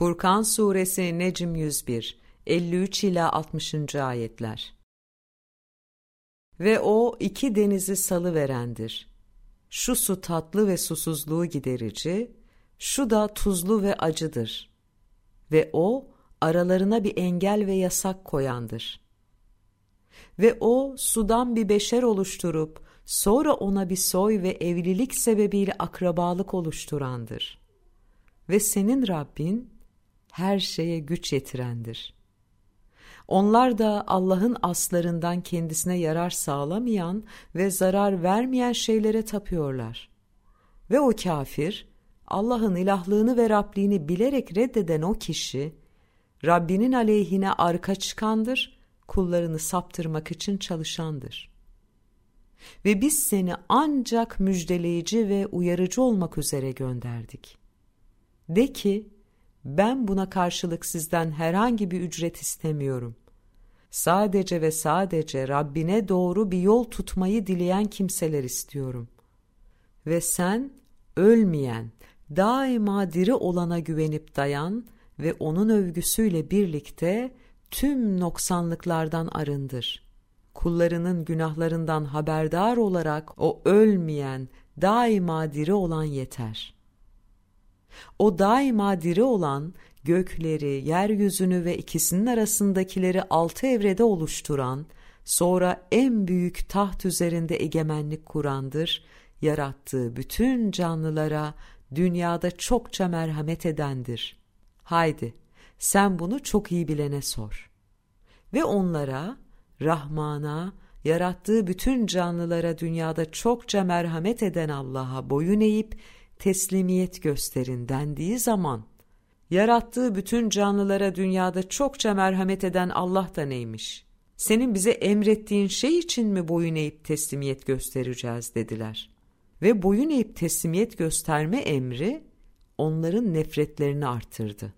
Furkan Suresi Necm 101 53 ila 60. ayetler. Ve o iki denizi salı verendir. Şu su tatlı ve susuzluğu giderici, şu da tuzlu ve acıdır. Ve o aralarına bir engel ve yasak koyandır. Ve o sudan bir beşer oluşturup sonra ona bir soy ve evlilik sebebiyle akrabalık oluşturandır. Ve senin Rabbin her şeye güç yetirendir. Onlar da Allah'ın aslarından kendisine yarar sağlamayan ve zarar vermeyen şeylere tapıyorlar. Ve o kafir, Allah'ın ilahlığını ve Rabliğini bilerek reddeden o kişi, Rabbinin aleyhine arka çıkandır, kullarını saptırmak için çalışandır. Ve biz seni ancak müjdeleyici ve uyarıcı olmak üzere gönderdik. De ki, ben buna karşılık sizden herhangi bir ücret istemiyorum. Sadece ve sadece Rabbine doğru bir yol tutmayı dileyen kimseler istiyorum. Ve sen ölmeyen, daima diri olana güvenip dayan ve onun övgüsüyle birlikte tüm noksanlıklardan arındır. Kullarının günahlarından haberdar olarak o ölmeyen, daima diri olan yeter.'' O daima diri olan, gökleri, yeryüzünü ve ikisinin arasındakileri altı evrede oluşturan, sonra en büyük taht üzerinde egemenlik kurandır, yarattığı bütün canlılara dünyada çokça merhamet edendir. Haydi, sen bunu çok iyi bilene sor. Ve onlara, Rahman'a, yarattığı bütün canlılara dünyada çokça merhamet eden Allah'a boyun eğip, teslimiyet gösterin dendiği zaman, yarattığı bütün canlılara dünyada çokça merhamet eden Allah da neymiş? Senin bize emrettiğin şey için mi boyun eğip teslimiyet göstereceğiz dediler. Ve boyun eğip teslimiyet gösterme emri onların nefretlerini artırdı.